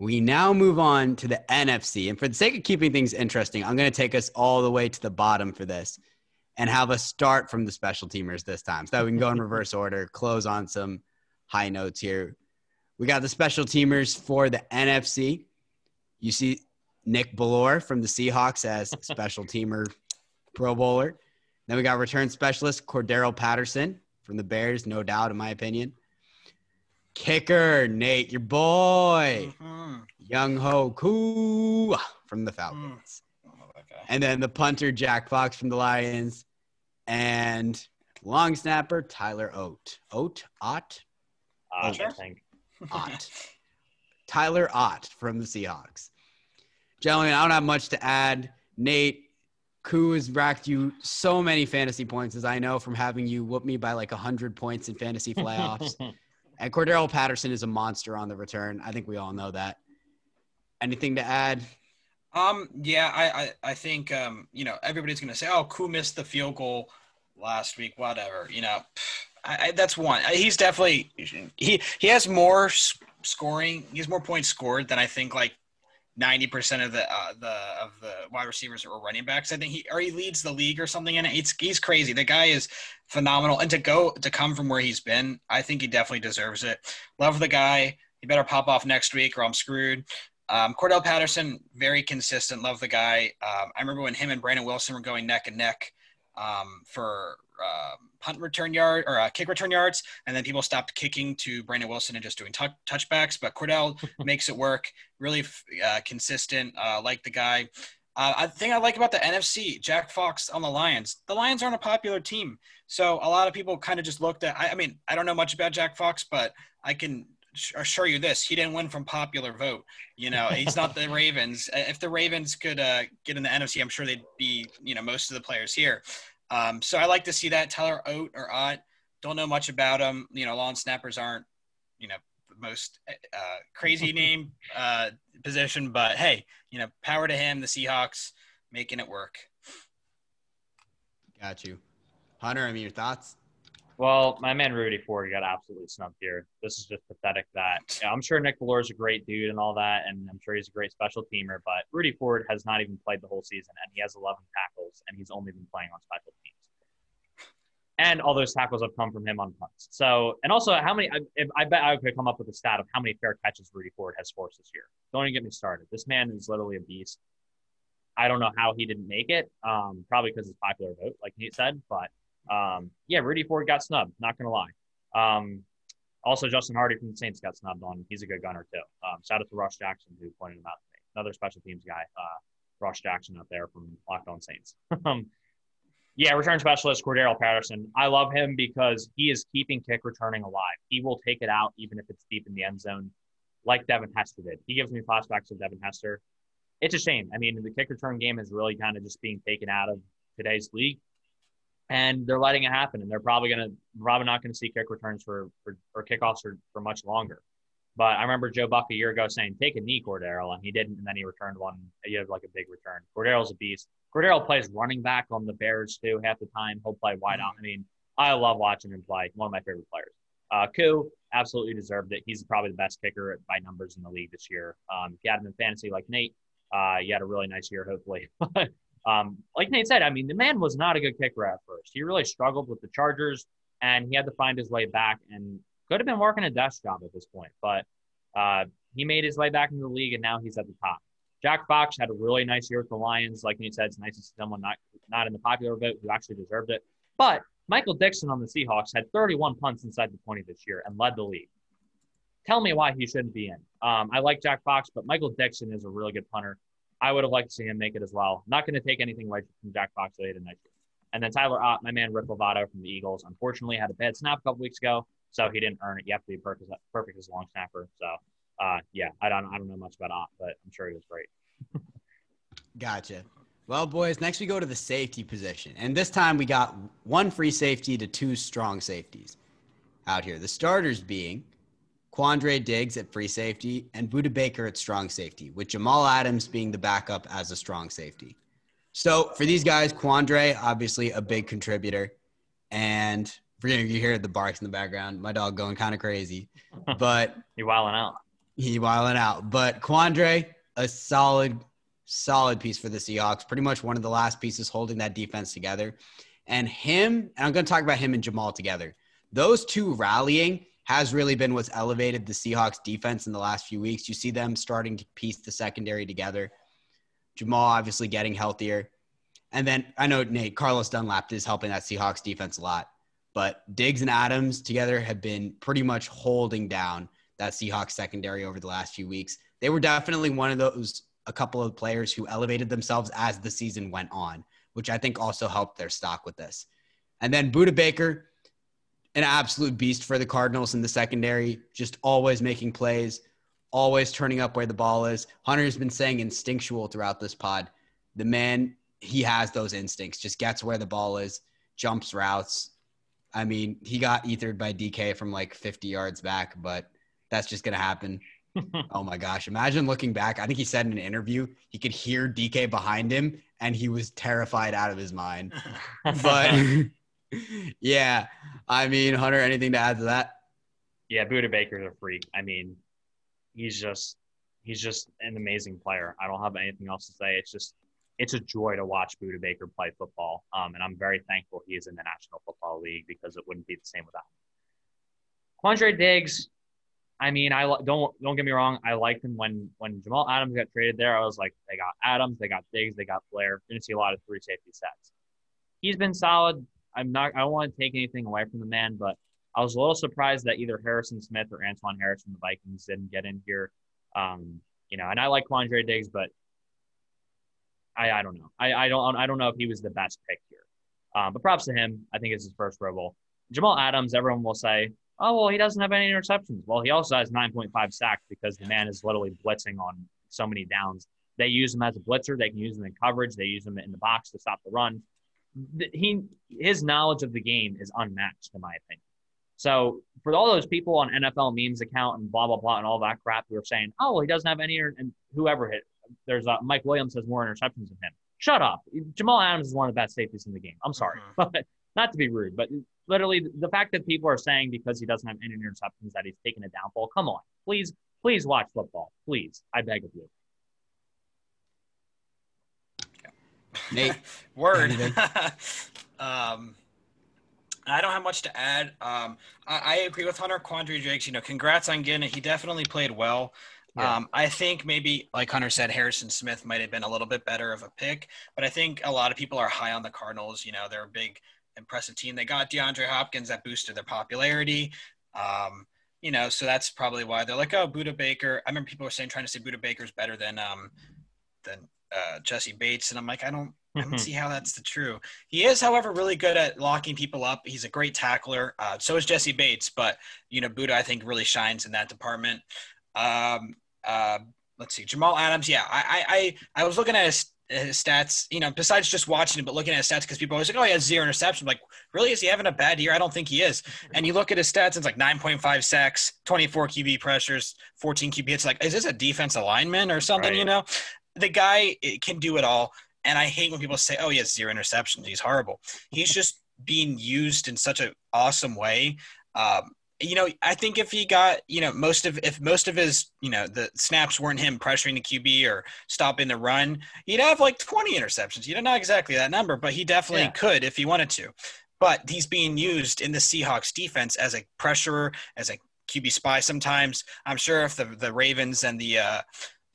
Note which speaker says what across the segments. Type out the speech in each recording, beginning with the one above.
Speaker 1: We now move on to the NFC. And for the sake of keeping things interesting, I'm going to take us all the way to the bottom for this and have us start from the special teamers this time so that we can go in reverse order, close on some high notes here. We got the special teamers for the NFC. You see Nick Bellore from the Seahawks as special teamer Pro Bowler. Then we got return specialist Cordarrelle Patterson from the Bears, no doubt, in my opinion. Kicker Nate, your boy, mm-hmm. Younghoe Koo from the Falcons. Mm. Oh, and then the punter Jack Fox from the Lions, and long snapper Tyler Oat. Oat? Ott?
Speaker 2: Ott, I think.
Speaker 1: Ott. Tyler Ott from the Seahawks. Gentlemen, I don't have much to add. Nate, Koo has racked you so many fantasy points, as I know from having you whoop me by like 100 points in fantasy playoffs. And Cordarrelle Patterson is a monster on the return. I think we all know that. Anything to add?
Speaker 3: Um, yeah, I, I, I think, um, you know, everybody's going to say, oh, Koo missed the field goal last week, whatever, you know, I, I, that's one. He's definitely, he, he has more scoring. He has more points scored than I think like 90% of the, uh, the, of the wide receivers or running backs. I think he, or he leads the league or something in it. It's, he's crazy. The guy is phenomenal. And to go, to come from where he's been, I think he definitely deserves it. Love the guy. He better pop off next week or I'm screwed. Um, Cordarrelle Patterson, very consistent. Love the guy. Um, I remember when him and Brandon Wilson were going neck and neck um, for uh, punt return yard or uh, kick return yards, and then people stopped kicking to Brandon Wilson and just doing t- touchbacks. But Cordell makes it work. Really uh, consistent. Uh, like the guy. Uh, I think I like about the NFC, Jack Fox on the Lions. The Lions aren't a popular team, so a lot of people kind of just looked at. I, I mean, I don't know much about Jack Fox, but I can assure you this: he didn't win from popular vote. You know, he's not the Ravens. If the Ravens could uh, get in the NFC, I'm sure they'd be, you know, most of the players here. Um, so I like to see that Tyler Oat or Ott. Don't know much about him. You know, long snappers aren't, you know, the most uh, crazy name uh, position, but hey, you know, power to him. The Seahawks making it work.
Speaker 1: Got you, Hunter. I mean, your thoughts?
Speaker 2: Well, my man Rudy Ford got absolutely snubbed here. This is just pathetic. That yeah, I'm sure Nick Bellore is a great dude and all that, and I'm sure he's a great special teamer. But Rudy Ford has not even played the whole season, and he has 11 tackles, and he's only been playing on special teams. And all those tackles have come from him on punts. So, and also, how many? If, I bet I could come up with a stat of how many fair catches Rudy Ford has forced this year. Don't even get me started. This man is literally a beast. I don't know how he didn't make it. Um, probably because it's popular vote, like he said, but um, yeah, Rudy Ford got snubbed. Not gonna lie. Um, also, Justin Hardy from the Saints got snubbed on. He's a good gunner too. Um, shout out to Ross Jackson who pointed him out to me. Another special teams guy, uh, Ross Jackson out there from Locked On Saints. Um, yeah, return specialist Cordarrelle Patterson. I love him because he is keeping kick returning alive. He will take it out even if it's deep in the end zone, like Devin Hester did. He gives me flashbacks of Devin Hester. It's a shame. I mean, the kick return game is really kind of just being taken out of today's league and they're letting it happen. And they're probably going to probably not going to see kick returns for, for or kickoffs for, for much longer. But I remember Joe Buck a year ago saying, "Take a knee, Cordarrelle," and he didn't, and then he returned one. He had like a big return. Cordarrelle's a beast. Cordarrelle plays running back on the Bears too. Half the time, he'll play wide out. I mean, I love watching him play. One of my favorite players. Uh, Koo absolutely deserved it. He's probably the best kicker by numbers in the league this year. Um, if you had him in fantasy like Nate, uh, you had a really nice year, hopefully. Um, like Nate said, I mean, the man was not a good kicker at first. He really struggled with the Chargers, and he had to find his way back and could have been working a desk job at this point. But uh, he made his way back into the league, and now he's at the top. Jack Fox had a really nice year with the Lions. Like Nate said, it's nice to see someone not not in the popular vote who actually deserved it. But Michael Dixon on the Seahawks had 31 punts inside the 20 this year and led the league. Tell me why he shouldn't be in. Um, I like Jack Fox, but Michael Dixon is a really good punter. I would have liked to see him make it as well. Not going to take anything away from Jack Fox later tonight. And then Tyler Ott, my man Rick Lovato from the Eagles, unfortunately had a bad snap a couple weeks ago, so he didn't earn it. You have to be perfect, perfect as a long snapper. So, uh, yeah, I don't, I don't know much about Ott, but I'm sure he was great.
Speaker 1: gotcha. Well, boys, next we go to the safety position, and this time we got one free safety to two strong safeties out here. The starters being Quandre Diggs at free safety, and Budda Baker at strong safety, with Jamal Adams being the backup as a strong safety. So for these guys, Quandre, obviously a big contributor. And for you, you hear the barks in the background, my dog going kind of crazy. But
Speaker 2: you wilding out.
Speaker 1: He wilding out. But Quandre, a solid, solid piece for the Seahawks. Pretty much one of the last pieces holding that defense together. And him, and I'm going to talk about him and Jamal together. Those two rallying has really been what's elevated the Seahawks defense in the last few weeks. You see them starting to piece the secondary together. Jamal obviously getting healthier. And then I know Nate Carlos Dunlap is helping that Seahawks defense a lot, but Diggs and Adams together have been pretty much holding down that Seahawks secondary over the last few weeks. They were definitely one of those a couple of players who elevated themselves as the season went on, which I think also helped their stock with this. And then Budda Baker, an absolute beast for the Cardinals in the secondary, just always making plays, always turning up where the ball is. Hunter's been saying instinctual throughout this pod. The man he has those instincts, just gets where the ball is, jumps routes. I mean, he got ethered by DK from like 50 yards back, but that's just going to happen. oh my gosh. Imagine looking back. I think he said in an interview he could hear DK behind him and he was terrified out of his mind. but yeah, I mean, Hunter, anything to add to that?
Speaker 2: Yeah, Budda Baker's a freak. I mean, he's just he's just an amazing player. I don't have anything else to say. It's just it's a joy to watch Budda Baker play football. Um, and I'm very thankful he is in the National Football League because it wouldn't be the same without him. Quandre Diggs, I mean, I don't don't get me wrong. I liked him when when Jamal Adams got traded there. I was like, they got Adams, they got Diggs, they got Blair. Didn't see a lot of three safety sets. He's been solid. I'm not. I don't want to take anything away from the man, but I was a little surprised that either Harrison Smith or Anthony Harris from the Vikings didn't get in here. Um, you know, and I like Quandre Diggs, but I, I don't know. I, I don't I don't know if he was the best pick here. Um, but props to him. I think it's his first Pro Bowl. Jamal Adams, everyone will say, oh, well, he doesn't have any interceptions. Well, he also has 9.5 sacks because the man is literally blitzing on so many downs. They use him as a blitzer. They can use him in coverage. They use him in the box to stop the run. He, his knowledge of the game is unmatched, in my opinion. So for all those people on NFL memes account and blah blah blah and all that crap who are saying, oh, well, he doesn't have any, and whoever hit, there's uh, Mike Williams has more interceptions than him. Shut up. Jamal Adams is one of the best safeties in the game. I'm sorry, mm-hmm. but not to be rude, but literally the fact that people are saying because he doesn't have any interceptions that he's taken a downfall. Come on, please, please watch football, please. I beg of you.
Speaker 1: Nate,
Speaker 3: word. um, I don't have much to add. Um, I, I, agree with Hunter Quandre Jakes. You know, congrats on getting it. He definitely played well. Yeah. Um, I think maybe, like Hunter said, Harrison Smith might have been a little bit better of a pick, but I think a lot of people are high on the Cardinals. You know, they're a big, impressive team. They got DeAndre Hopkins that boosted their popularity. Um, you know, so that's probably why they're like, oh, Budda Baker. I remember people were saying trying to say Budda Baker's better than um, than uh, Jessie Bates, and I'm like, I don't, I don't see how that's the true. He is, however, really good at locking people up. He's a great tackler. Uh, so is Jessie Bates, but you know, Budda I think really shines in that department. Um, uh, let's see, Jamal Adams. Yeah, I, I, I was looking at his, his stats. You know, besides just watching it, but looking at his stats because people always like, oh, he has zero interceptions. Like, really, is he having a bad year? I don't think he is. And you look at his stats, it's like 9.5 sacks, 24 QB pressures, 14 QB hits. Like, is this a defense alignment or something? Right. You know, the guy can do it all. And I hate when people say, oh, he has zero interceptions. He's horrible. He's just being used in such an awesome way. Um, you know, I think if he got, you know, most of if most of his, you know, the snaps weren't him pressuring the QB or stopping the run, he'd have like 20 interceptions. You know, not exactly that number, but he definitely yeah. could if he wanted to. But he's being used in the Seahawks defense as a pressurer, as a QB spy sometimes. I'm sure if the the Ravens and the uh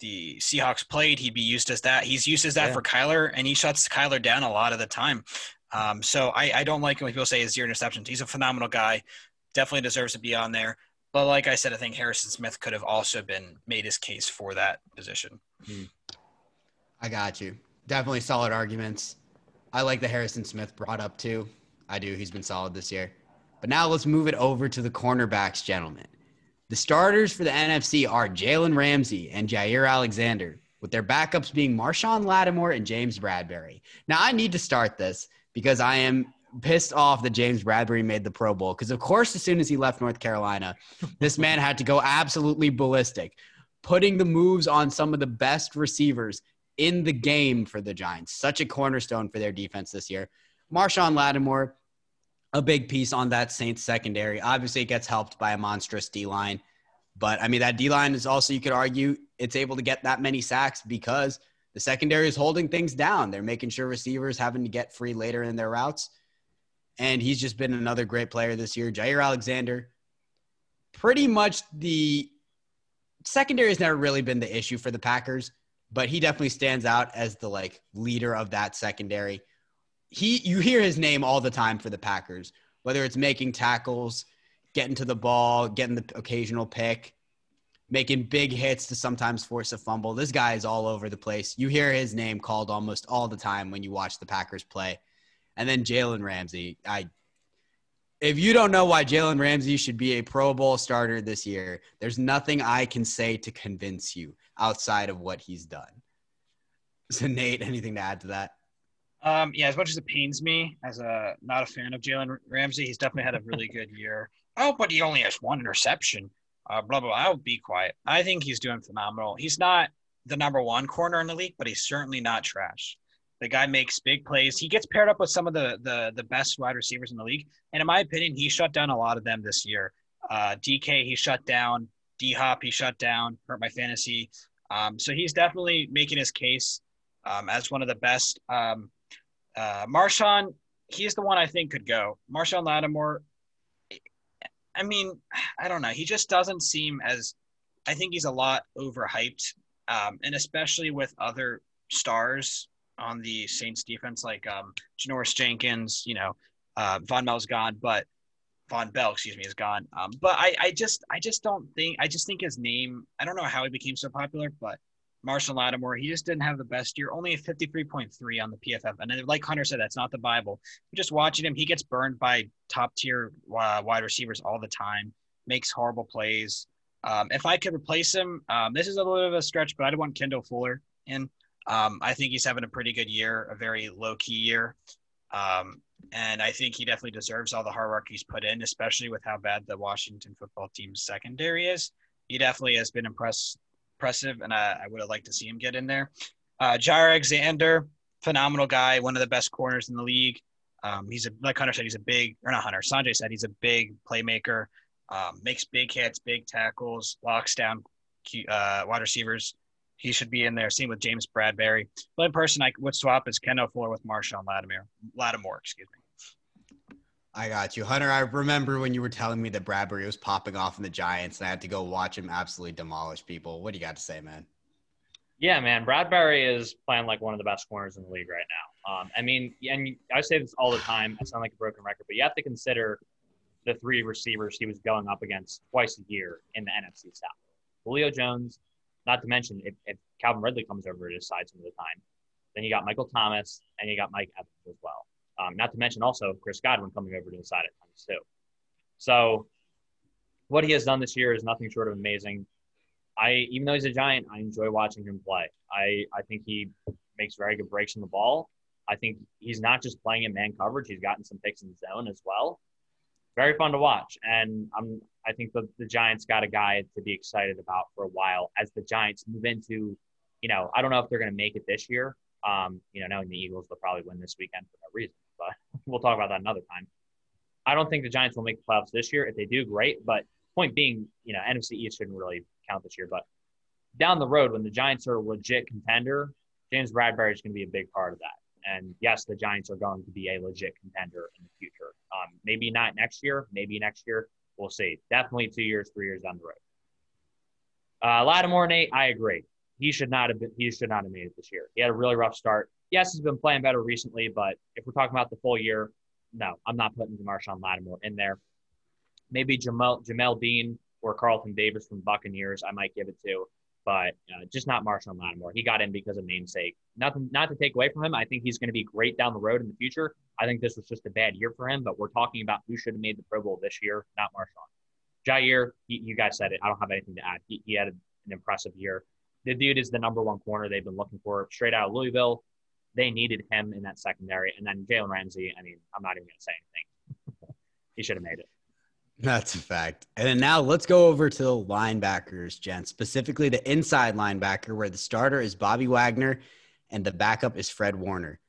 Speaker 3: the Seahawks played, he'd be used as that. He's used as that yeah. for Kyler, and he shuts Kyler down a lot of the time. Um, so I, I, don't like when people say zero interceptions. He's a phenomenal guy definitely deserves to be on there. But like I said, I think Harrison Smith could have also been made his case for that position.
Speaker 1: Hmm. I got you. Definitely solid arguments. I like the Harrison Smith brought up too. I do. He's been solid this year. But now let's move it over to the cornerbacks, gentlemen. The starters for the NFC are Jalen Ramsey and Jaire Alexander, with their backups being Marshon Lattimore and James Bradberry. Now, I need to start this because I am pissed off that James Bradberry made the Pro Bowl because, of course, as soon as he left North Carolina, this man had to go absolutely ballistic, putting the moves on some of the best receivers in the game for the Giants. Such a cornerstone for their defense this year. Marshon Lattimore, a big piece on that Saints secondary. Obviously, it gets helped by a monstrous D line. But I mean, that D line is also, you could argue, it's able to get that many sacks because the secondary is holding things down. They're making sure receivers having to get free later in their routes. And he's just been another great player this year. Jaire Alexander, pretty much the secondary has never really been the issue for the Packers, but he definitely stands out as the like leader of that secondary. He you hear his name all the time for the Packers, whether it's making tackles, getting to the ball, getting the occasional pick, making big hits to sometimes force a fumble. This guy is all over the place. You hear his name called almost all the time when you watch the Packers play. And then Jalen Ramsey. I if you don't know why Jalen Ramsey should be a Pro Bowl starter this year, there's nothing I can say to convince you outside of what he's done. So Nate, anything to add to that?
Speaker 3: Um, yeah, as much as it pains me as a not a fan of Jalen Ramsey, he's definitely had a really good year. Oh, but he only has one interception. Uh, blah blah. I'll be quiet. I think he's doing phenomenal. He's not the number one corner in the league, but he's certainly not trash. The guy makes big plays. He gets paired up with some of the the the best wide receivers in the league, and in my opinion, he shut down a lot of them this year. Uh, DK he shut down. D Hop he shut down. Hurt my fantasy. Um, so he's definitely making his case um, as one of the best. Um, uh, Marshon, he's the one I think could go. Marshon Lattimore. I mean, I don't know. He just doesn't seem as. I think he's a lot overhyped, um, and especially with other stars on the Saints defense, like um, Janoris Jenkins. You know, uh, Vonn Bell's gone, but Vonn Bell, excuse me, is gone. Um, but I, I just, I just don't think. I just think his name. I don't know how he became so popular, but Marshon Lattimore, he just didn't have the best year. Only a 53.3 on the PFF. And then, like Hunter said, that's not the Bible. Just watching him, he gets burned by top tier uh, wide receivers all the time, makes horrible plays. Um, if I could replace him, um, this is a little bit of a stretch, but I'd want Kendall Fuller in. Um, I think he's having a pretty good year, a very low key year. Um, and I think he definitely deserves all the hard work he's put in, especially with how bad the Washington football team's secondary is. He definitely has been impressed, impressive, and I, I would have liked to see him get in there. Uh, Jaire Alexander, phenomenal guy, one of the best corners in the league. Um, he's a like Hunter said, he's a big or not Hunter. Sanjay said he's a big playmaker. Um, makes big hits, big tackles, locks down uh, wide receivers he should be in there. Same with James Bradberry. But in person, I would swap as Kendall Fuller with Marshon Lattimore. Lattimore, excuse me.
Speaker 1: I got you, Hunter. I remember when you were telling me that Bradberry was popping off in the Giants, and I had to go watch him absolutely demolish people. What do you got to say, man?
Speaker 2: Yeah, man, Bradberry is playing like one of the best corners in the league right now. Um, I mean, and I say this all the time. I sound like a broken record, but you have to consider the three receivers he was going up against twice a year in the NFC South: Julio Jones, not to mention if, if Calvin Ridley comes over to his side some of the time, then you got Michael Thomas and you got Mike Evans as well. Um, not to mention also Chris Godwin coming over to the side at times too. So what he has done this year is nothing short of amazing. I even though he's a giant, I enjoy watching him play. I, I think he makes very good breaks on the ball. I think he's not just playing in man coverage; he's gotten some picks in the zone as well. Very fun to watch, and I'm I think the, the Giants got a guy to be excited about for a while as the Giants move into, you know, I don't know if they're going to make it this year. Um, you know, knowing the Eagles, they'll probably win this weekend for no reason, we'll talk about that another time. I don't think the Giants will make the playoffs this year. If they do, great. But point being, you know, NFC East shouldn't really count this year. But down the road, when the Giants are a legit contender, James Bradberry is going to be a big part of that. And yes, the Giants are going to be a legit contender in the future. Um, maybe not next year, maybe next year, We'll see. Definitely two years, three years down the road. Uh, Lattimore, Nate, I agree. He should not have been. He should not have made it this year. He had a really rough start. Yes, he's been playing better recently, but if we're talking about the full year, no, I'm not putting Marshon Lattimore in there. Maybe Jamel Jamel Dean or Carlton Davis from Buccaneers, I might give it to, but uh, just not Marshon Lattimore. He got in because of namesake. Nothing, not to take away from him. I think he's going to be great down the road in the future. I think this was just a bad year for him, but we're talking about who should have made the Pro Bowl this year, not Marshon. Jaire, he, you guys said it. I don't have anything to add. He, he had an impressive year. The dude is the number one corner they've been looking for straight out of Louisville. They needed him in that secondary. And then Jalen Ramsey, I mean, I'm not even going to say anything. he should have made it.
Speaker 1: That's a fact. And now let's go over to the linebackers, Jen, specifically the inside linebacker, where the starter is Bobby Wagner and the backup is Fred Warner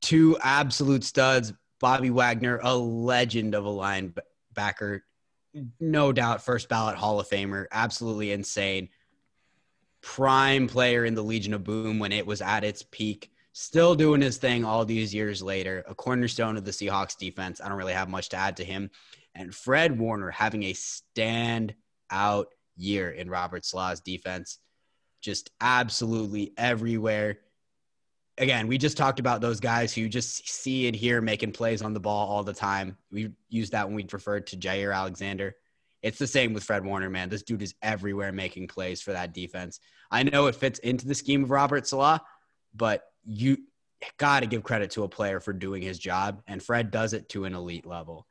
Speaker 1: two absolute studs. Bobby Wagner, a legend of a linebacker, no doubt first ballot Hall of Famer, absolutely insane. Prime player in the Legion of Boom when it was at its peak, still doing his thing all these years later. A cornerstone of the Seahawks defense. I don't really have much to add to him. And Fred Warner having a stand out year in Robert Saleh's defense, just absolutely everywhere. Again, we just talked about those guys who just see and hear making plays on the ball all the time. We used that when we referred to Jaire Alexander. It's the same with Fred Warner, man. This dude is everywhere making plays for that defense. I know it fits into the scheme of Robert Saleh, but you got to give credit to a player for doing his job, and Fred does it to an elite level.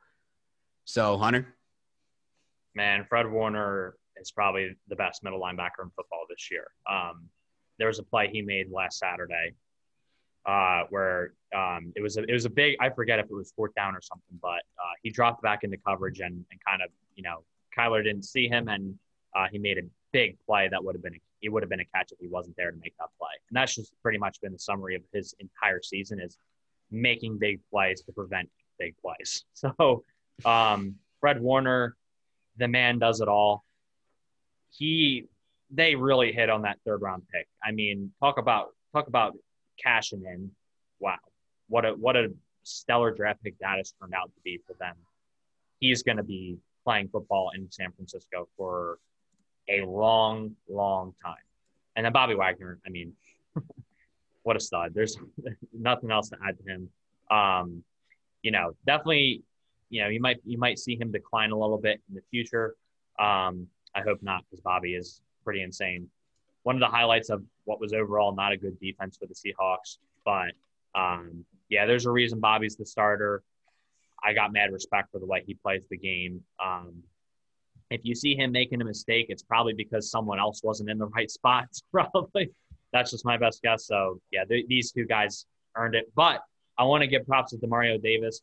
Speaker 1: So, Hunter?
Speaker 2: Man, Fred Warner is probably the best middle linebacker in football this year. Um, there was a play he made last Saturday uh, where um, it was a, it was a big I forget if it was fourth down or something, but uh, he dropped back into coverage and, and kind of you know Kyler didn't see him and uh, he made a big play that would have been a, it would have been a catch if he wasn't there to make that play. And that's just pretty much been the summary of his entire season is making big plays to prevent big plays. So um, Fred Warner, the man does it all. He they really hit on that third round pick. I mean, talk about talk about cashing in. Wow, what a what a stellar draft pick that has turned out to be for them. He's going to be playing football in San Francisco for a long, long time. And then Bobby Wagner, I mean, what a stud. There's nothing else to add to him. Um, you know, definitely, you know, you might you might see him decline a little bit in the future. Um, I hope not, because Bobby is pretty insane. One of the highlights of what was overall not a good defense for the Seahawks, but um, yeah, there's a reason Bobby's the starter. I got mad respect for the way he plays the game. Um, if you see him making a mistake, it's probably because someone else wasn't in the right spots. Probably. That's just my best guess. So yeah, th- these two guys earned it. But I want to give props to Demario Davis.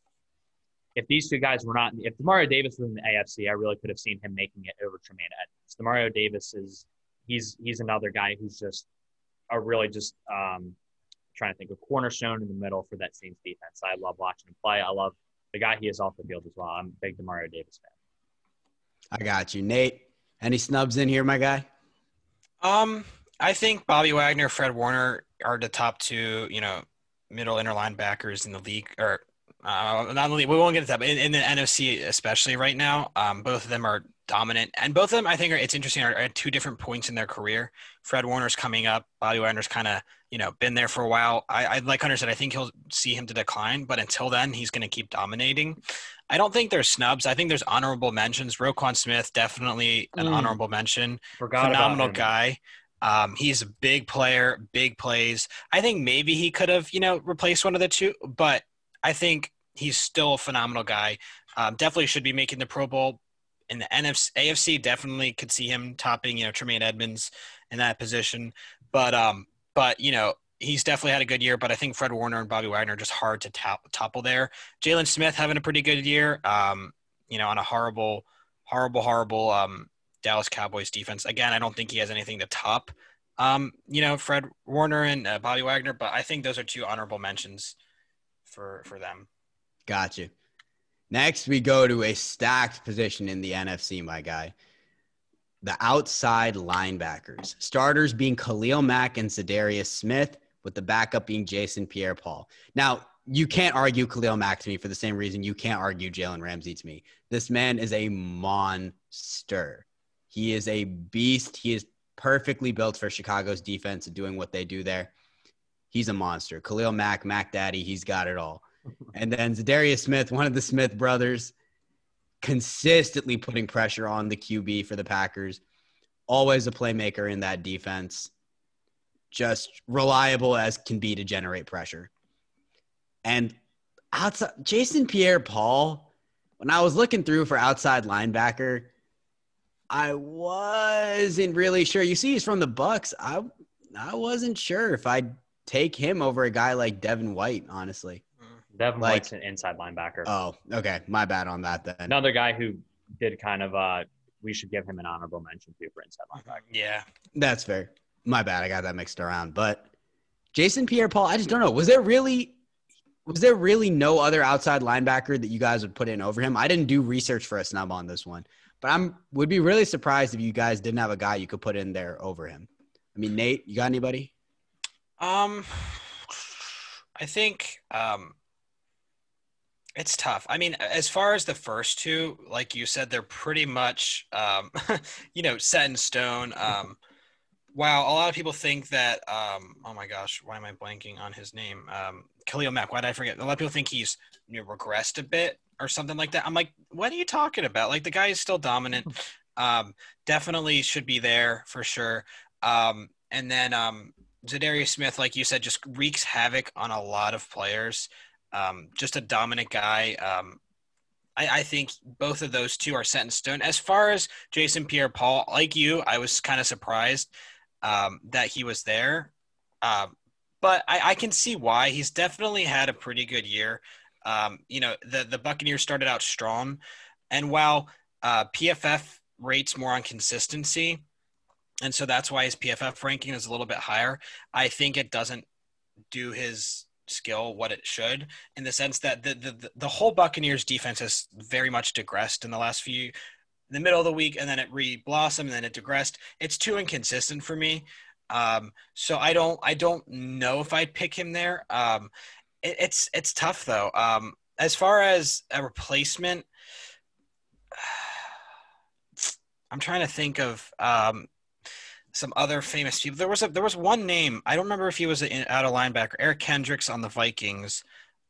Speaker 2: If these two guys were not, if Demario Davis was in the AFC, I really could have seen him making it over Tremaine Edmunds. Demario Davis is he's he's another guy who's just a really just um, trying to think of cornerstone in the middle for that Saints defense. I love watching him play. I love the guy he is off the field as well. I'm a big Demario Davis fan.
Speaker 1: I got you, Nate. Any snubs in here, my guy?
Speaker 3: Um, I think Bobby Wagner, Fred Warner are the top two, you know, middle inner linebackers in the league, or uh, not league. we won't get into that, but in, in, the NFC especially right now, um, both of them are dominant, and both of them I think are it's interesting are, at two different points in their career. Fred Warner's coming up, Bobby Wagner's kind of you know been there for a while. I, I like Hunter said, I think he'll see him to decline, but until then, he's going to keep dominating. I don't think there's snubs. I think there's honorable mentions. Roquan Smith definitely an mm. honorable mention.
Speaker 2: Forgot
Speaker 3: Phenomenal guy. Um, he's a big player, big plays. I think maybe he could have, you know, replaced one of the two, but I think he's still a phenomenal guy. Um, definitely should be making the Pro Bowl. In the NFC, AFC, definitely could see him topping, you know, Tremaine Edmunds in that position. But, um, but you know, he's definitely had a good year. But I think Fred Warner and Bobby Wagner are just hard to top, topple there. Jaylon Smith having a pretty good year. Um, you know, on a horrible, horrible, horrible um, Dallas Cowboys defense. Again, I don't think he has anything to top, um, you know, Fred Warner and uh, Bobby Wagner, but I think those are two honorable mentions for for them.
Speaker 1: Gotcha. Next, we go to a stacked position in the NFC, my guy. The outside linebackers. Starters being Khalil Mack and Za'Darius Smith, with the backup being Jason Pierre Paul. Now, you can't argue Khalil Mack to me for the same reason you can't argue Jalen Ramsey to me. This man is a monster. He is a beast. He is perfectly built for Chicago's defense and doing what they do there. He's a monster. Khalil Mack, Mac Daddy, he's got it all. And then Za'Darius Smith, one of the Smith brothers, consistently putting pressure on the QB for the Packers. Always a playmaker in that defense. Just reliable as can be to generate pressure. And outside Jason Pierre Paul, when I was looking through for outside linebacker, I wasn't really sure. You see, he's from the Bucks. I I wasn't sure if I'd take him over a guy like Devin White, honestly.
Speaker 2: Devin like, White's an inside linebacker.
Speaker 1: Oh, okay. My bad on that then.
Speaker 2: Another guy who did kind of uh we should give him an honorable mention too for inside linebacker.
Speaker 3: Yeah.
Speaker 1: That's fair. My bad. I got that mixed around. But Jason Pierre Paul, I just don't know. Was there really was there really no other outside linebacker that you guys would put in over him? I didn't do research for a snub on this one. but I'm would be really surprised if you guys didn't have a guy you could put in there over him. I mean, Nate, you got anybody?
Speaker 3: Um, I think um, it's tough. I mean, as far as the first two, like you said, they're pretty much, um, you know, set in stone. Um, wow, a lot of people think that. Um, oh my gosh, why am I blanking on his name? Um, Khalil Mack. Why did I forget? A lot of people think he's you know, regressed a bit or something like that. I'm like, what are you talking about? Like the guy is still dominant. Um, definitely should be there for sure. Um, and then um, Za'Darius Smith, like you said, just wreaks havoc on a lot of players. Um, just a dominant guy. Um, I, I, think both of those two are set in stone. As far as Jason Pierre-Paul, like you, I was kind of surprised um, that he was there. Uh, but I, I, can see why. He's definitely had a pretty good year. Um, you know, the, the Buccaneers started out strong. And while uh, PFF rates more on consistency, and so that's why his PFF ranking is a little bit higher. I think it doesn't do his skill what it should in the sense that the the, the whole Buccaneers defense has very much digressed in the last few in the middle of the week and then it re-blossomed and then it digressed. It's too inconsistent for me. Um, so I don't I don't know if I'd pick him there. Um, it, it's it's tough though. Um, as far as a replacement, I'm trying to think of um, some other famous people. There was a there was one name I don't remember if he was an out of linebacker. Eric Kendricks on the Vikings.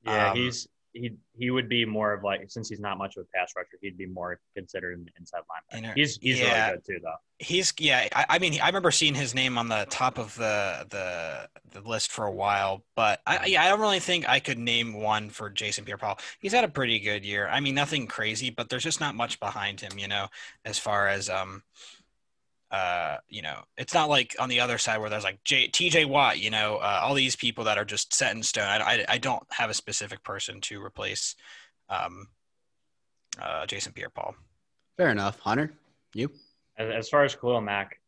Speaker 2: Yeah, um, he's he he would be more of like since he's not much of a pass rusher, he'd be more considered an inside linebacker. He's he's yeah, really good too, though.
Speaker 3: He's yeah. I, I, mean, I remember seeing his name on the top of the the the list for a while, but I yeah, I don't really think I could name one for Jason Pierre-Paul. He's had a pretty good year. I mean, nothing crazy, but there's just not much behind him, you know, as far as um uh, you know, it's not like on the other side where there's like J, TJ Watt, you know, uh, all these people that are just set in stone. I, I, I don't have a specific person to replace um, uh, Jason Pierre Paul.
Speaker 1: Fair enough. Hunter, you?
Speaker 2: As, as far as Khalil Mack,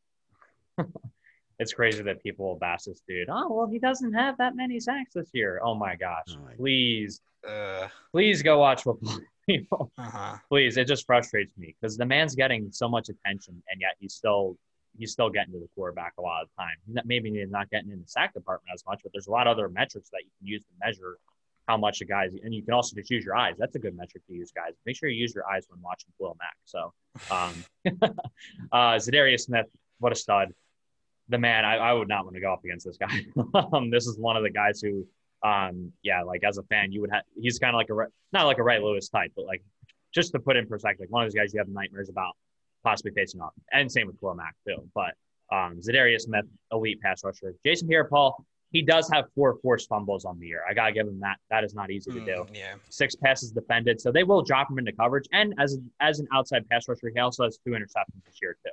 Speaker 2: it's crazy that people will bash this dude. Oh, well, he doesn't have that many sacks this year. Oh my gosh. Oh my please, uh, please go watch football people. Uh-huh. Please, it just frustrates me because the man's getting so much attention, and yet he's still he's still getting to the quarterback a lot of the time. Maybe he's not getting in the sack department as much, but there's a lot of other metrics that you can use to measure how much a guy's, and you can also just use your eyes. That's a good metric to use, guys. Make sure you use your eyes when watching Khalil Mack. So, um, uh, Za'Darius Smith, what a stud. The man, I, I would not want to go up against this guy. um, this is one of the guys who um, yeah, like as a fan, you would have. He's kind of like a not like a Ray Lewis type, but like just to put in perspective, like one of those guys you have nightmares about possibly facing off. And same with Mack too. But um, Za'Darius Smith, elite pass rusher. Jason Pierre-Paul, he does have four forced fumbles on the year. I gotta give him that. That is not easy to do.
Speaker 3: Mm, yeah.
Speaker 2: Six passes defended, so they will drop him into coverage. And as as an outside pass rusher, he also has two interceptions this year too.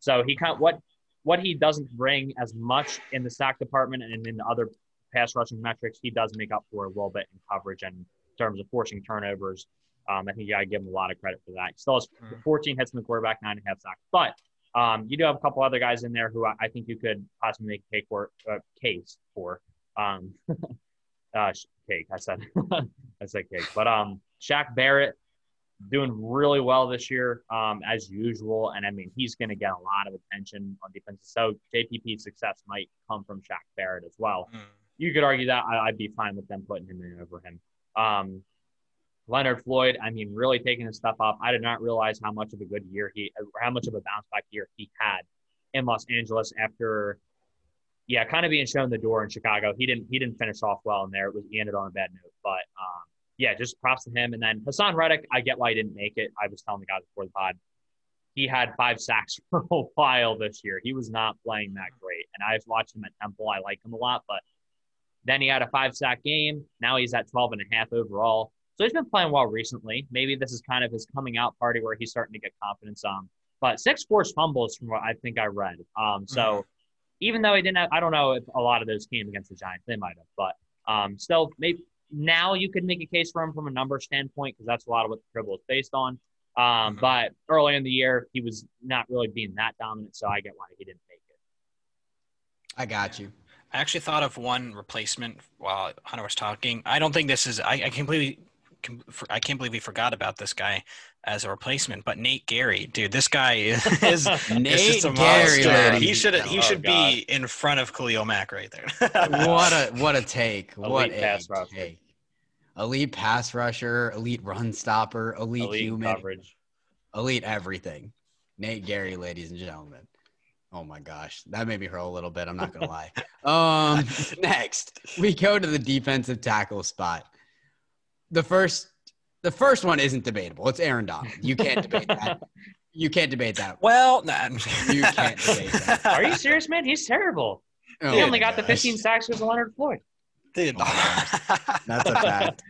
Speaker 2: So he kind of, what what he doesn't bring as much in the sack department and in the other pass rushing metrics, he does make up for a little bit in coverage and in terms of forcing turnovers. Um, I think you got to give him a lot of credit for that. He still has hmm. 14 hits in the quarterback, nine and a half sacks. But um, you do have a couple other guys in there who I, I think you could possibly make a cake for, uh, case for. Um, uh, cake, I said. I said cake. But um, Shaq Barrett doing really well this year, um, as usual. And I mean, he's going to get a lot of attention on defense. So JPP's success might come from Shaq Barrett as well. Mm you could argue that I, would be fine with them putting him in over him. Um, Leonard Floyd, I mean, really taking his stuff off. I did not realize how much of a good year he, how much of a bounce back year he had in Los Angeles after, yeah, kind of being shown the door in Chicago. He didn't, he didn't finish off well in there. It was he ended on a bad note, but um, yeah, just props to him. And then Haason Reddick, I get why he didn't make it. I was telling the guys before the pod, he had five sacks for a while this year. He was not playing that great, and I've watched him at Temple. I like him a lot, but then he had a five sack game. Now he's at 12 and a half overall. So he's been playing well recently. Maybe this is kind of his coming out party where he's starting to get confidence on. But six forced fumbles from what I think I read. Um, so mm-hmm. even though he didn't have, I don't know if a lot of those came against the Giants. They might have. But um, still, maybe now you could make a case for him from a number standpoint because that's a lot of what the dribble is based on. Um, mm-hmm. But early in the year, he was not really being that dominant. So I get why he didn't make it.
Speaker 1: I got you.
Speaker 3: I actually thought of one replacement while Hunter was talking. I don't think this is. I, I completely I can't believe we forgot about this guy as a replacement. But Nate Gerry, dude, this guy is, is
Speaker 1: Nate Gerry.
Speaker 3: He should he oh, should God. be in front of Khalil Mack right there.
Speaker 1: what a what a take! Elite what a take! Elite pass rusher, elite run stopper, elite, elite human, coverage. elite everything. Nate Gerry, ladies and gentlemen. Oh my gosh, that made me hurl a little bit. I'm not gonna lie. Um, next, we go to the defensive tackle spot. The first, the first one isn't debatable. It's Aaron Donald. You can't debate that. You can't debate that.
Speaker 3: Well, nah.
Speaker 1: you can't debate that.
Speaker 2: Are you serious, man? He's terrible. Oh he only got gosh. the 15 sacks with Leonard Floyd.
Speaker 3: Dude,
Speaker 1: oh, that's a fact.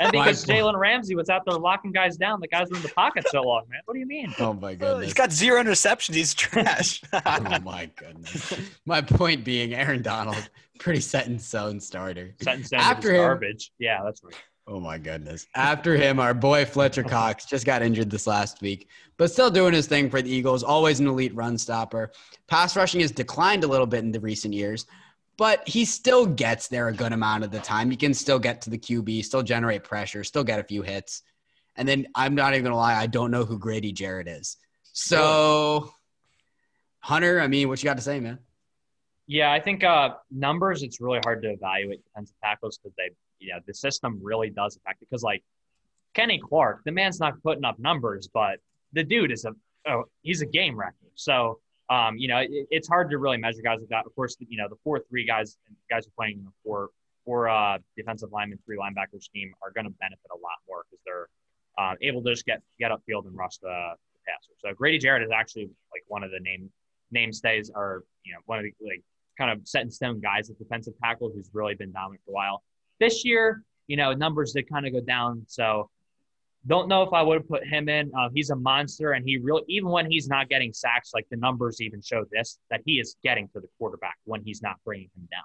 Speaker 2: And because Jalen Ramsey was out there locking guys down, the guys were in the pocket so long, man. What do you mean?
Speaker 1: Oh my goodness.
Speaker 3: He's got zero interceptions. He's trash.
Speaker 1: oh my goodness. My point being, Aaron Donald, pretty set in stone starter.
Speaker 2: Set in stone After him, garbage. Yeah, that's right.
Speaker 1: Oh my goodness. After him, our boy Fletcher Cox just got injured this last week, but still doing his thing for the Eagles. Always an elite run stopper. Pass rushing has declined a little bit in the recent years, but he still gets there a good amount of the time. He can still get to the QB, still generate pressure, still get a few hits. And then I'm not even gonna lie, I don't know who Grady Jarrett is. So, Hunter, I mean, what you got to say, man?
Speaker 2: Yeah, I think uh, numbers. It's really hard to evaluate defensive tackles because they, you know, the system really does affect it. Because like Kenny Clark, the man's not putting up numbers, but the dude is a, oh, he's a game wrecker. So um, you know, it, it's hard to really measure guys like that. Of course, you know, the four three guys guys who are playing the four four uh, defensive linemen, three linebacker scheme are going to benefit a lot more because they're uh, able to just get get upfield and rush the, the passer. So Grady Jarrett is actually like one of the name namestays, or you know, one of the like kind of set in stone guys at defensive tackle who's really been dominant for a while. This year, you know, numbers did kind of go down. So don't know if I would have put him in. Uh, he's a monster, and he really, even when he's not getting sacks, like the numbers even show this, that he is getting to the quarterback when he's not bringing him down.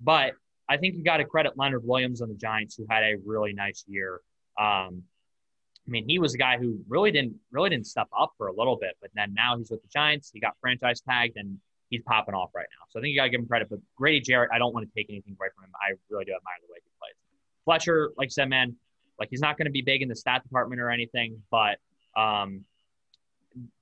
Speaker 2: But I think you got to credit Leonard Williams on the Giants, who had a really nice year. Um, I mean, he was a guy who really didn't really didn't step up for a little bit, but then now he's with the Giants. He got franchise tagged, and he's popping off right now. So I think you got to give him credit. But Grady Jarrett, I don't want to take anything away from him. I really do admire the way he plays. Fletcher, like I said, man, like he's not going to be big in the stat department or anything, but um,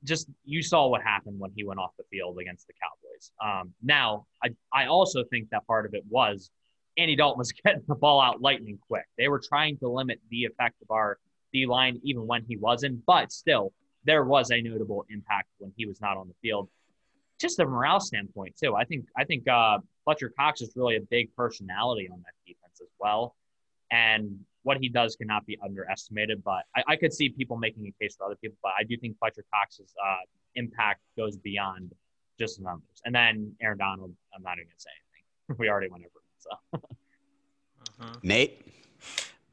Speaker 2: just you saw what happened when he went off the field against the Cowboys. Um, now, I, I also think that part of it was Andy Dalton was getting the ball out lightning quick. They were trying to limit the effect of our D line even when he wasn't, but still, there was a notable impact when he was not on the field. Just a morale standpoint too. I think I think uh, Fletcher Cox is really a big personality on that defense as well, and what he does cannot be underestimated. But I, I, could see people making a case for other people, but I do think Fletcher Cox's uh, impact goes beyond just the numbers. And then Aaron Donald, I'm not even gonna say anything. We already went over it. So,
Speaker 1: uh-huh. Nate.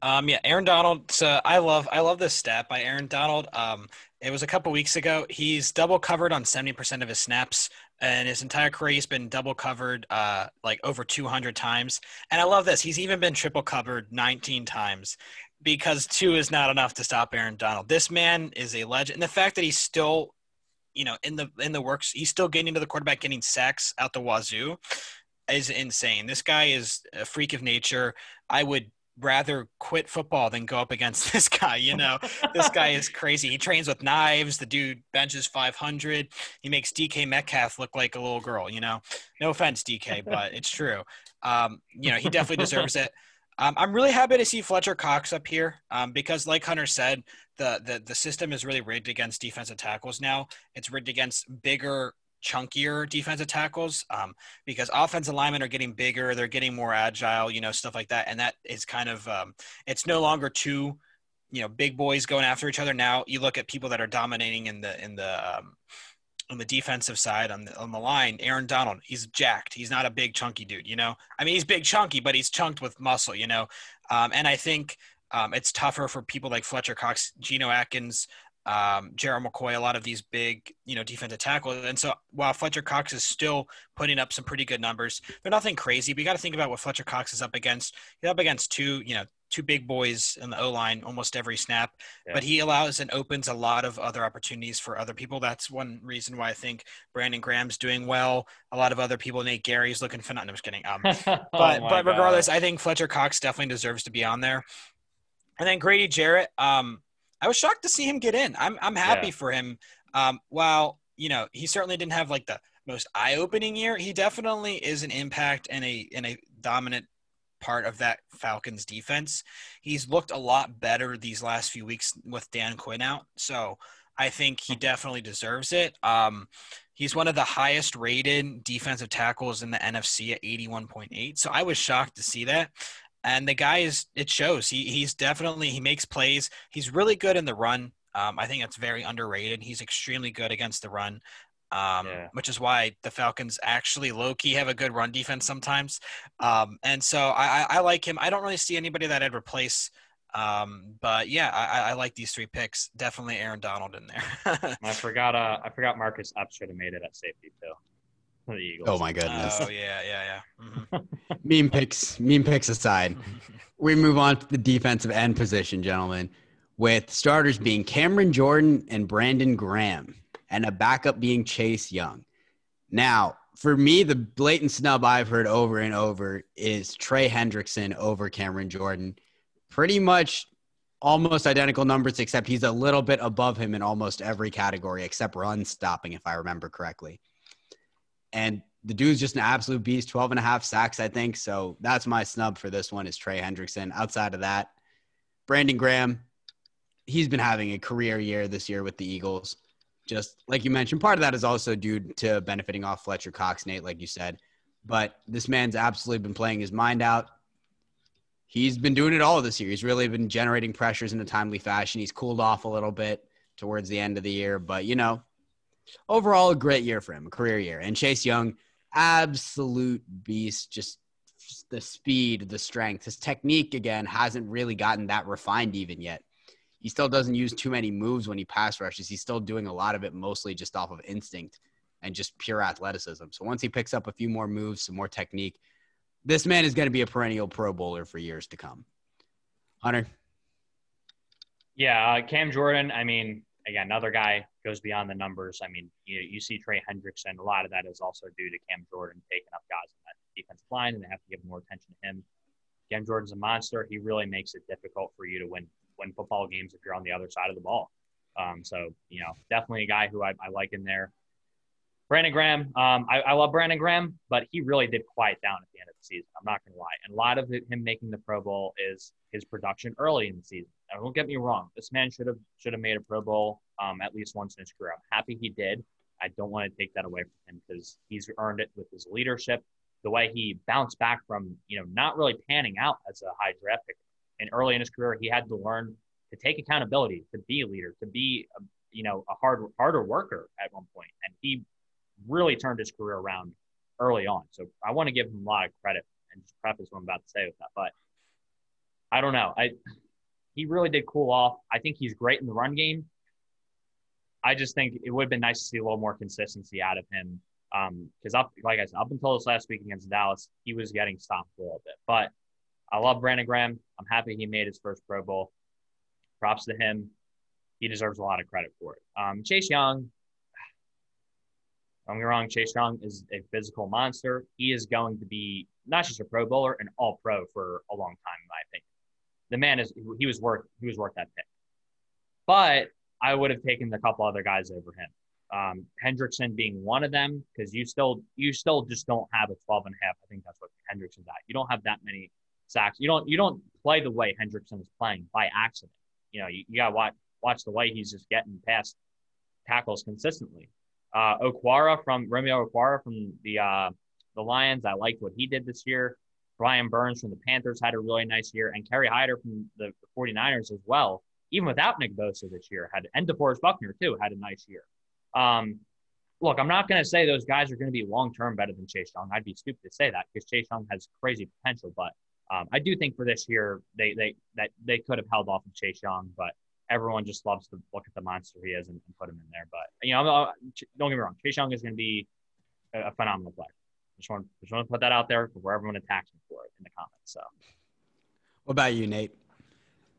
Speaker 3: Um, yeah, Aaron Donald. So I love I love this stat by Aaron Donald. Um, it was a couple weeks ago. He's double covered on seventy percent of his snaps and his entire career he's been double covered uh, like over 200 times. And i love this he's even been triple covered 19 times because two is not enough to stop aaron donald. This man is a legend and the fact that he's still you know in the in the works he's still getting to the quarterback getting sacks out the wazoo is insane. This guy is a freak of nature. I would rather quit football than go up against this guy. You know, this guy is crazy. He trains with knives. The dude benches 500. He makes DK Metcalf look like a little girl. You know, no offense, DK, but it's true. Um, you know, he definitely deserves it. Um, I'm really happy to see Fletcher Cox up here um, because, like Hunter said, the, the the system is really rigged against defensive tackles now. It's rigged against bigger chunkier defensive tackles um, because offensive linemen are getting bigger, they're getting more agile, you know, stuff like that. And that is kind of um, it's no longer two, you know, big boys going after each other. Now you look at people that are dominating in the in the um, on the defensive side on the on the line. Aaron Donald, he's jacked. He's not a big chunky dude, you know. I mean, he's big chunky, but he's chunked with muscle, you know. Um, and I think um, it's tougher for people like Fletcher Cox, Geno Atkins, um, Gerald McCoy, a lot of these big, you know, defensive tackles. And so while Fletcher Cox is still putting up some pretty good numbers, they're nothing crazy. But you got to think about what Fletcher Cox is up against. He's up against two, you know, two big boys in the O line almost every snap. Yeah. But he allows and opens a lot of other opportunities for other people. That's one reason why I think Brandon Graham's doing well. A lot of other people, Nate Gerry's looking for. I'm just kidding. Um, but oh but regardless, God. I think Fletcher Cox definitely deserves to be on there. And then Grady Jarrett, um, I was shocked to see him get in. I'm I'm happy
Speaker 2: Yeah.
Speaker 3: for him. Um, while you know he certainly didn't have like the most eye-opening year, he definitely is an impact and a and a dominant part of that Falcons defense. He's looked a lot better these last few weeks with Dan Quinn out, so I think he definitely deserves it. Um, he's one of the highest rated defensive tackles in the NFC at 81.8. So I was shocked to see that. And the guy is it shows. He he's definitely he makes plays. He's really good in the run. Um, I think that's very underrated. He's extremely good against the run. Um,
Speaker 2: Yeah.
Speaker 3: which is why the Falcons actually low key have a good run defense sometimes. Um, and so I, I, I like him. I don't really see anybody that I'd replace. Um, but yeah, I, I- I like these three picks. Definitely Aaron Donald in there.
Speaker 2: I forgot. Uh, I forgot Marcus Epps should have made it at safety too. For the Eagles.
Speaker 1: Oh my goodness.
Speaker 3: oh yeah, yeah, yeah. Mhm.
Speaker 1: Meme picks, meme picks aside, we move on to the defensive end position, gentlemen, with starters being Cameron Jordan and Brandon Graham, and a backup being Chase Young. Now, for me, the blatant snub I've heard over and over is Trey Hendrickson over Cameron Jordan. Pretty much almost identical numbers, except he's a little bit above him in almost every category except run stopping, if I remember correctly. And the dude's just an absolute beast 12 and a half sacks i think. So that's my snub for this one is trey hendrickson. Outside of that brandon graham he's been having a career year this year with the eagles. Just like you mentioned part of that is also due to benefiting off fletcher cox nate like you said. But this man's absolutely been playing his mind out. He's been doing it all this year. He's really been generating pressures in a timely fashion. He's cooled off a little bit towards the end of the year. But you know overall a great year for him a career year and chase young absolute beast. Just the speed, the strength, his technique again hasn't really gotten that refined even yet. He still doesn't use too many moves when he pass rushes. He's still doing a lot of it mostly just off of instinct and just pure athleticism. So once he picks up a few more moves, some more technique, this man is going to be a perennial Pro Bowler for years to come. Hunter,
Speaker 2: Yeah, uh, Cam Jordan. I mean, again, another guy goes beyond the numbers. I mean, you, you see Trey Hendrickson. A lot of that is also due to Cam Jordan taking up guys on that defensive line, and they have to give more attention to him. Cam Jordan's a monster. He really makes it difficult for you to win win football games if you're on the other side of the ball. Um, so you know, definitely a guy who I, I like in there. Brandon Graham, um, I, I love Brandon Graham, but he really did quiet down at the end of the season. I'm not going to lie. And a lot of it, him making the Pro Bowl is his production early in the season. Don't get me wrong. This man should have should have made a Pro Bowl um, at least once in his career. I'm happy he did. I don't want to take that away from him because he's earned it with his leadership, the way he bounced back from you know not really panning out as a high draft pick. And early in his career, he had to learn to take accountability, to be a leader, to be a, you know a hard harder worker at one point, and he really turned his career around early on. So I want to give him a lot of credit and just preface what I'm about to say with that. But I don't know. I he really did cool off. I think he's great in the run game. I just think it would have been nice to see a little more consistency out of him. Because up, like I said, up until this last week against Dallas, he was getting stopped a little bit. But I love Brandon Graham. I'm happy he made his first Pro Bowl. Props to him. He deserves a lot of credit for it. Um, Chase Young, don't get me wrong, Chase Young is a physical monster. He is going to be not just a Pro Bowler, an All Pro for a long time, in my opinion. The man is he was worth he was worth that pick. But I would have taken a couple other guys over him. Um, Hendrickson being one of them because you still you still just don't have a 12 and a half. I think that's what Hendrickson's at. You don't have that many sacks. You don't you don't play the way Hendrickson is playing by accident. You know, you, you gotta watch watch the way he's just getting past tackles consistently. Uh, Okwara from Romeo Okwara from the uh, the Lions. I liked what he did this year. Brian Burns from the Panthers had a really nice year, and Kerry Hyder from the, the 49ers as well. Even without Nick Bosa this year, had and DeForest Buckner too had a nice year. Um, look, I'm not going to say those guys are going to be long term better than Chase Young. I'd be stupid to say that because Chase Young has crazy potential. But um, I do think for this year they they that they could have held off of Chase Young, but everyone just loves to look at the monster he is and, and put him in there. But you know, don't get me wrong, Chase Young is going to be a, a phenomenal player. Just want just want to put that out there before everyone attacks me for it in the comments. So
Speaker 1: what about you, Nate?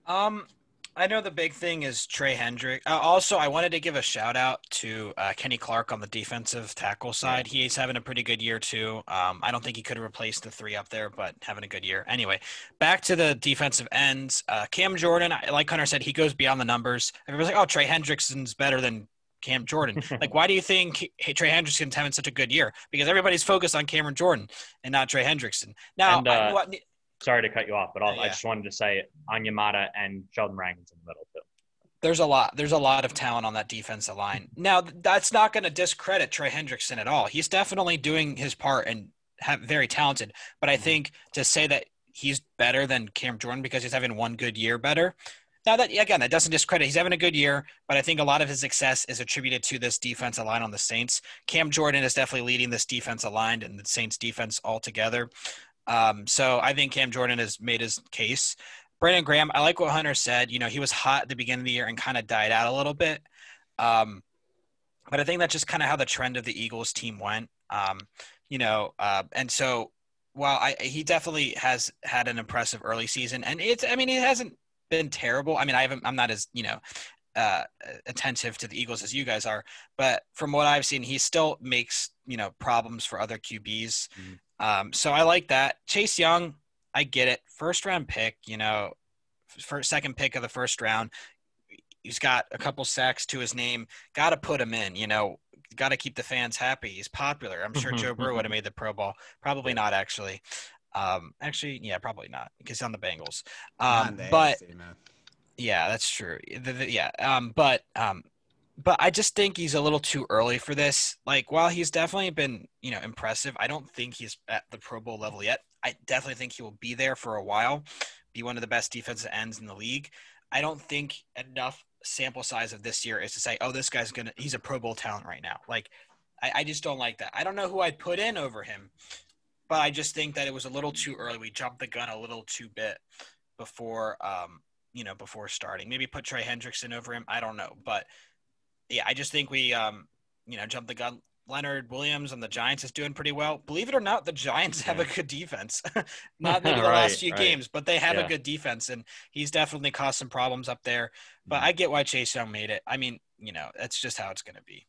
Speaker 3: Um, I know the big thing is Trey Hendrick. Uh, also, I wanted to give a shout out to uh, Kenny Clark on the defensive tackle side. He's having a pretty good year too. Um, I don't think he could replace the three up there, but having a good year. Anyway, back to the defensive ends. Uh, Cam Jordan, like Hunter said, he goes beyond the numbers. Everybody's like, "Oh, Trey Hendrickson's better than Cam Jordan. like, why do you think Trey Hendrickson's having such a good year? Because everybody's focused on Cameron Jordan and not Trey Hendrickson. Now,
Speaker 2: And, uh,
Speaker 3: I, what,
Speaker 2: Sorry to cut you off, but I'll,
Speaker 3: Yeah.
Speaker 2: I just wanted to say Onyemata and Sheldon Rankins in the middle too.
Speaker 3: there's a lot. There's a lot of talent on that defensive line. Now, that's not going to discredit Trey Hendrickson at all. He's definitely doing his part and have, very talented. But I think to say that he's better than Cam Jordan because he's having one good year better. Now that again, that doesn't discredit. He's having a good year, but I think a lot of his success is attributed to this defensive line on the Saints. Cam Jordan is definitely leading this defensive line and the Saints defense altogether. Um, so I think Cam Jordan has made his case. Brandon Graham, I like what Hunter said. You know, he was hot at the beginning of the year and kind of died out a little bit. Um, but I think that's just kind of how the trend of the Eagles team went. Um, you know, uh, and so while I he definitely has had an impressive early season, and it's I mean he hasn't been terrible. I mean I haven't I'm not as you know uh, attentive to the Eagles as you guys are, but from what I've seen, he still makes you know problems for other QBs.
Speaker 1: Mhm.
Speaker 3: Um, so I like that. Chase Young, I get it. First round pick, you know, first second pick of the first round. He's got a couple sacks to his name. Got to put him in. You know, got to keep the fans happy. He's popular. I'm sure Joe Burrow would have made the Pro Bowl. Probably not actually. Um, actually, yeah, probably not because he's on the Bengals. Um,
Speaker 1: the
Speaker 3: but
Speaker 1: AFC,
Speaker 3: yeah, that's true. The- the- yeah, um, but um, but I just think he's a little too early for this. Like, while he's definitely been you know impressive, I don't think he's at the Pro Bowl level yet. I definitely think he will be there for a while, be one of the best defensive ends in the league. I don't think enough sample size of this year is to say, oh, this guy's gonna he's a Pro Bowl talent right now. Like, I, I just don't like that. I don't know who I'd put in over him, but I just think that it was a little too early. We jumped the gun a little too bit before um, you know, before starting. Maybe put Trey Hendrickson over him. I don't know. But yeah, I just think we, um, you know, jumped the gun. Leonard Williams and the Giants is doing pretty well. Believe it or not, the Giants have a good defense. not maybe the
Speaker 2: Right,
Speaker 3: last few
Speaker 2: right.
Speaker 3: games, but they have
Speaker 2: Yeah.
Speaker 3: a good defense, and he's definitely caused some problems up there. But
Speaker 1: Mhm.
Speaker 3: I get why Chase Young made it. I mean, you know, that's just how it's going to be.